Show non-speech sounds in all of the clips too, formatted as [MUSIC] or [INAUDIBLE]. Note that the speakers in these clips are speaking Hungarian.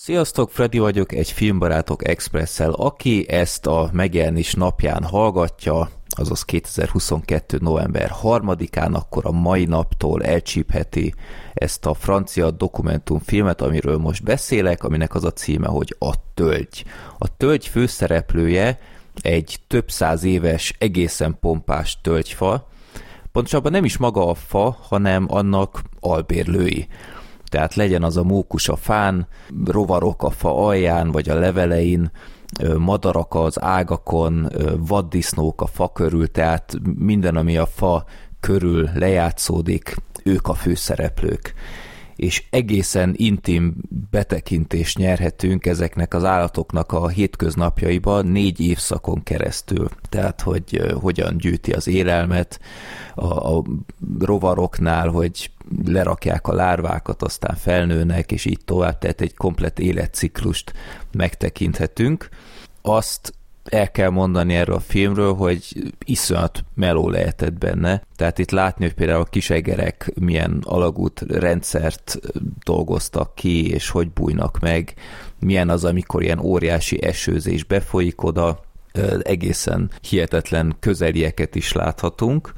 Sziasztok, Freddy vagyok, egy Filmbarátok Expressel. Aki ezt a megjelenés napján hallgatja, azaz 2022. november 3-án, akkor a mai naptól elcsípheti ezt a francia dokumentumfilmet, amiről most beszélek, aminek az a címe, hogy A Tölgy. A Tölgy főszereplője egy több száz éves, egészen pompás tölgyfa, pontosabban nem is maga a fa, hanem annak albérlői tehát legyen az a mókus a fán, rovarok a fa alján vagy a levelein, madarak az ágakon, vaddisznók a fa körül, tehát minden, ami a fa körül lejátszódik, ők a főszereplők és egészen intim betekintést nyerhetünk ezeknek az állatoknak a hétköznapjaiba négy évszakon keresztül. Tehát, hogy hogyan gyűjti az élelmet a, a rovaroknál, hogy lerakják a lárvákat, aztán felnőnek, és így tovább, tehát egy komplet életciklust megtekinthetünk. Azt el kell mondani erről a filmről, hogy iszonyat meló lehetett benne. Tehát itt látni, hogy például a kisegerek milyen alagút rendszert dolgoztak ki, és hogy bújnak meg, milyen az, amikor ilyen óriási esőzés befolyik oda, egészen hihetetlen közelieket is láthatunk.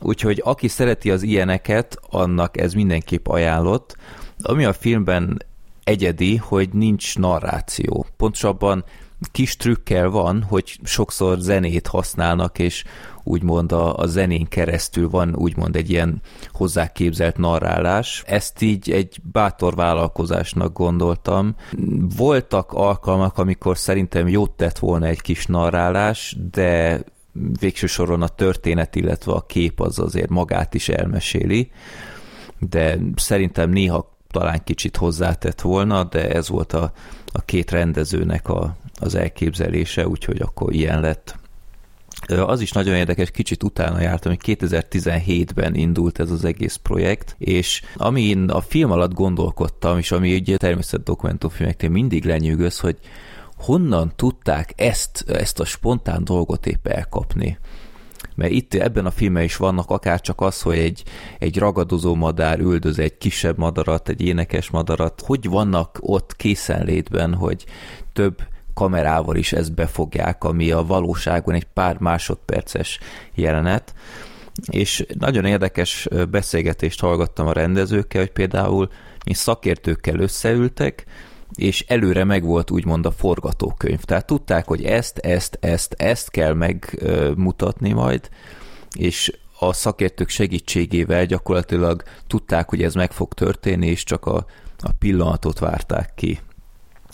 Úgyhogy aki szereti az ilyeneket, annak ez mindenképp ajánlott. Ami a filmben egyedi, hogy nincs narráció. Pontosabban kis trükkel van, hogy sokszor zenét használnak, és úgymond a, a zenén keresztül van úgymond egy ilyen hozzáképzelt narrálás. Ezt így egy bátor vállalkozásnak gondoltam. Voltak alkalmak, amikor szerintem jót tett volna egy kis narrálás, de végső soron a történet, illetve a kép az azért magát is elmeséli, de szerintem néha talán kicsit hozzátett volna, de ez volt a, a két rendezőnek a, az elképzelése, úgyhogy akkor ilyen lett. Az is nagyon érdekes, kicsit utána jártam, hogy 2017-ben indult ez az egész projekt, és amin a film alatt gondolkodtam, és ami egy természet dokumentumfilmeknél mindig lenyűgöz, hogy honnan tudták ezt, ezt a spontán dolgot épp elkapni mert itt ebben a filmben is vannak akár csak az, hogy egy, egy ragadozó madár üldöz egy kisebb madarat, egy énekes madarat, hogy vannak ott készenlétben, hogy több kamerával is ezt befogják, ami a valóságban egy pár másodperces jelenet, és nagyon érdekes beszélgetést hallgattam a rendezőkkel, hogy például mi szakértőkkel összeültek, és előre megvolt úgymond a forgatókönyv. Tehát tudták, hogy ezt, ezt, ezt, ezt kell megmutatni majd, és a szakértők segítségével gyakorlatilag tudták, hogy ez meg fog történni, és csak a, a pillanatot várták ki.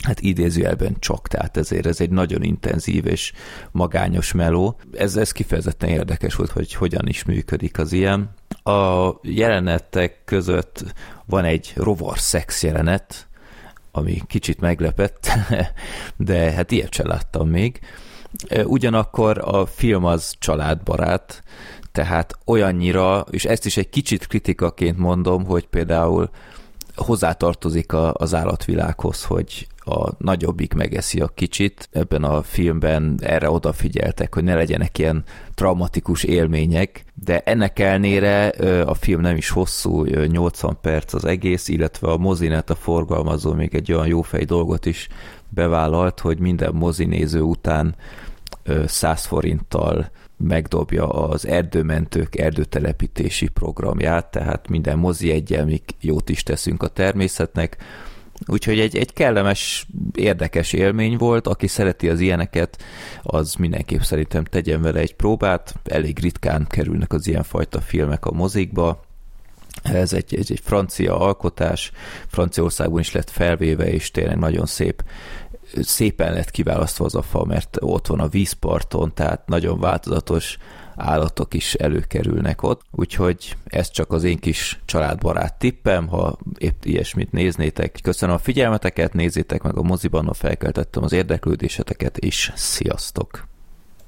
Hát idézőjelben csak, tehát ezért ez egy nagyon intenzív és magányos meló. Ez, ez kifejezetten érdekes volt, hogy hogyan is működik az ilyen. A jelenetek között van egy rovar szex jelenet, ami kicsit meglepett, [LAUGHS] de hát ilyet sem láttam még. Ugyanakkor a film az családbarát, tehát olyannyira, és ezt is egy kicsit kritikaként mondom, hogy például hozzátartozik az állatvilághoz, hogy a nagyobbik megeszi a kicsit. Ebben a filmben erre odafigyeltek, hogy ne legyenek ilyen traumatikus élmények, de ennek elnére a film nem is hosszú, 80 perc az egész, illetve a mozinet a forgalmazó még egy olyan jófej dolgot is bevállalt, hogy minden mozinéző után 100 forinttal megdobja az erdőmentők erdőtelepítési programját, tehát minden mozi egyel jót is teszünk a természetnek, Úgyhogy egy, egy kellemes, érdekes élmény volt, aki szereti az ilyeneket, az mindenképp szerintem tegyen vele egy próbát, elég ritkán kerülnek az ilyenfajta filmek a mozikba, ez egy, egy, egy francia alkotás, Franciaországban is lett felvéve, és tényleg nagyon szép szépen lett kiválasztva az a fa, mert ott van a vízparton, tehát nagyon változatos állatok is előkerülnek ott, úgyhogy ez csak az én kis családbarát tippem, ha épp ilyesmit néznétek. Köszönöm a figyelmeteket, nézzétek meg a moziban, ha felkeltettem az érdeklődéseteket, és sziasztok!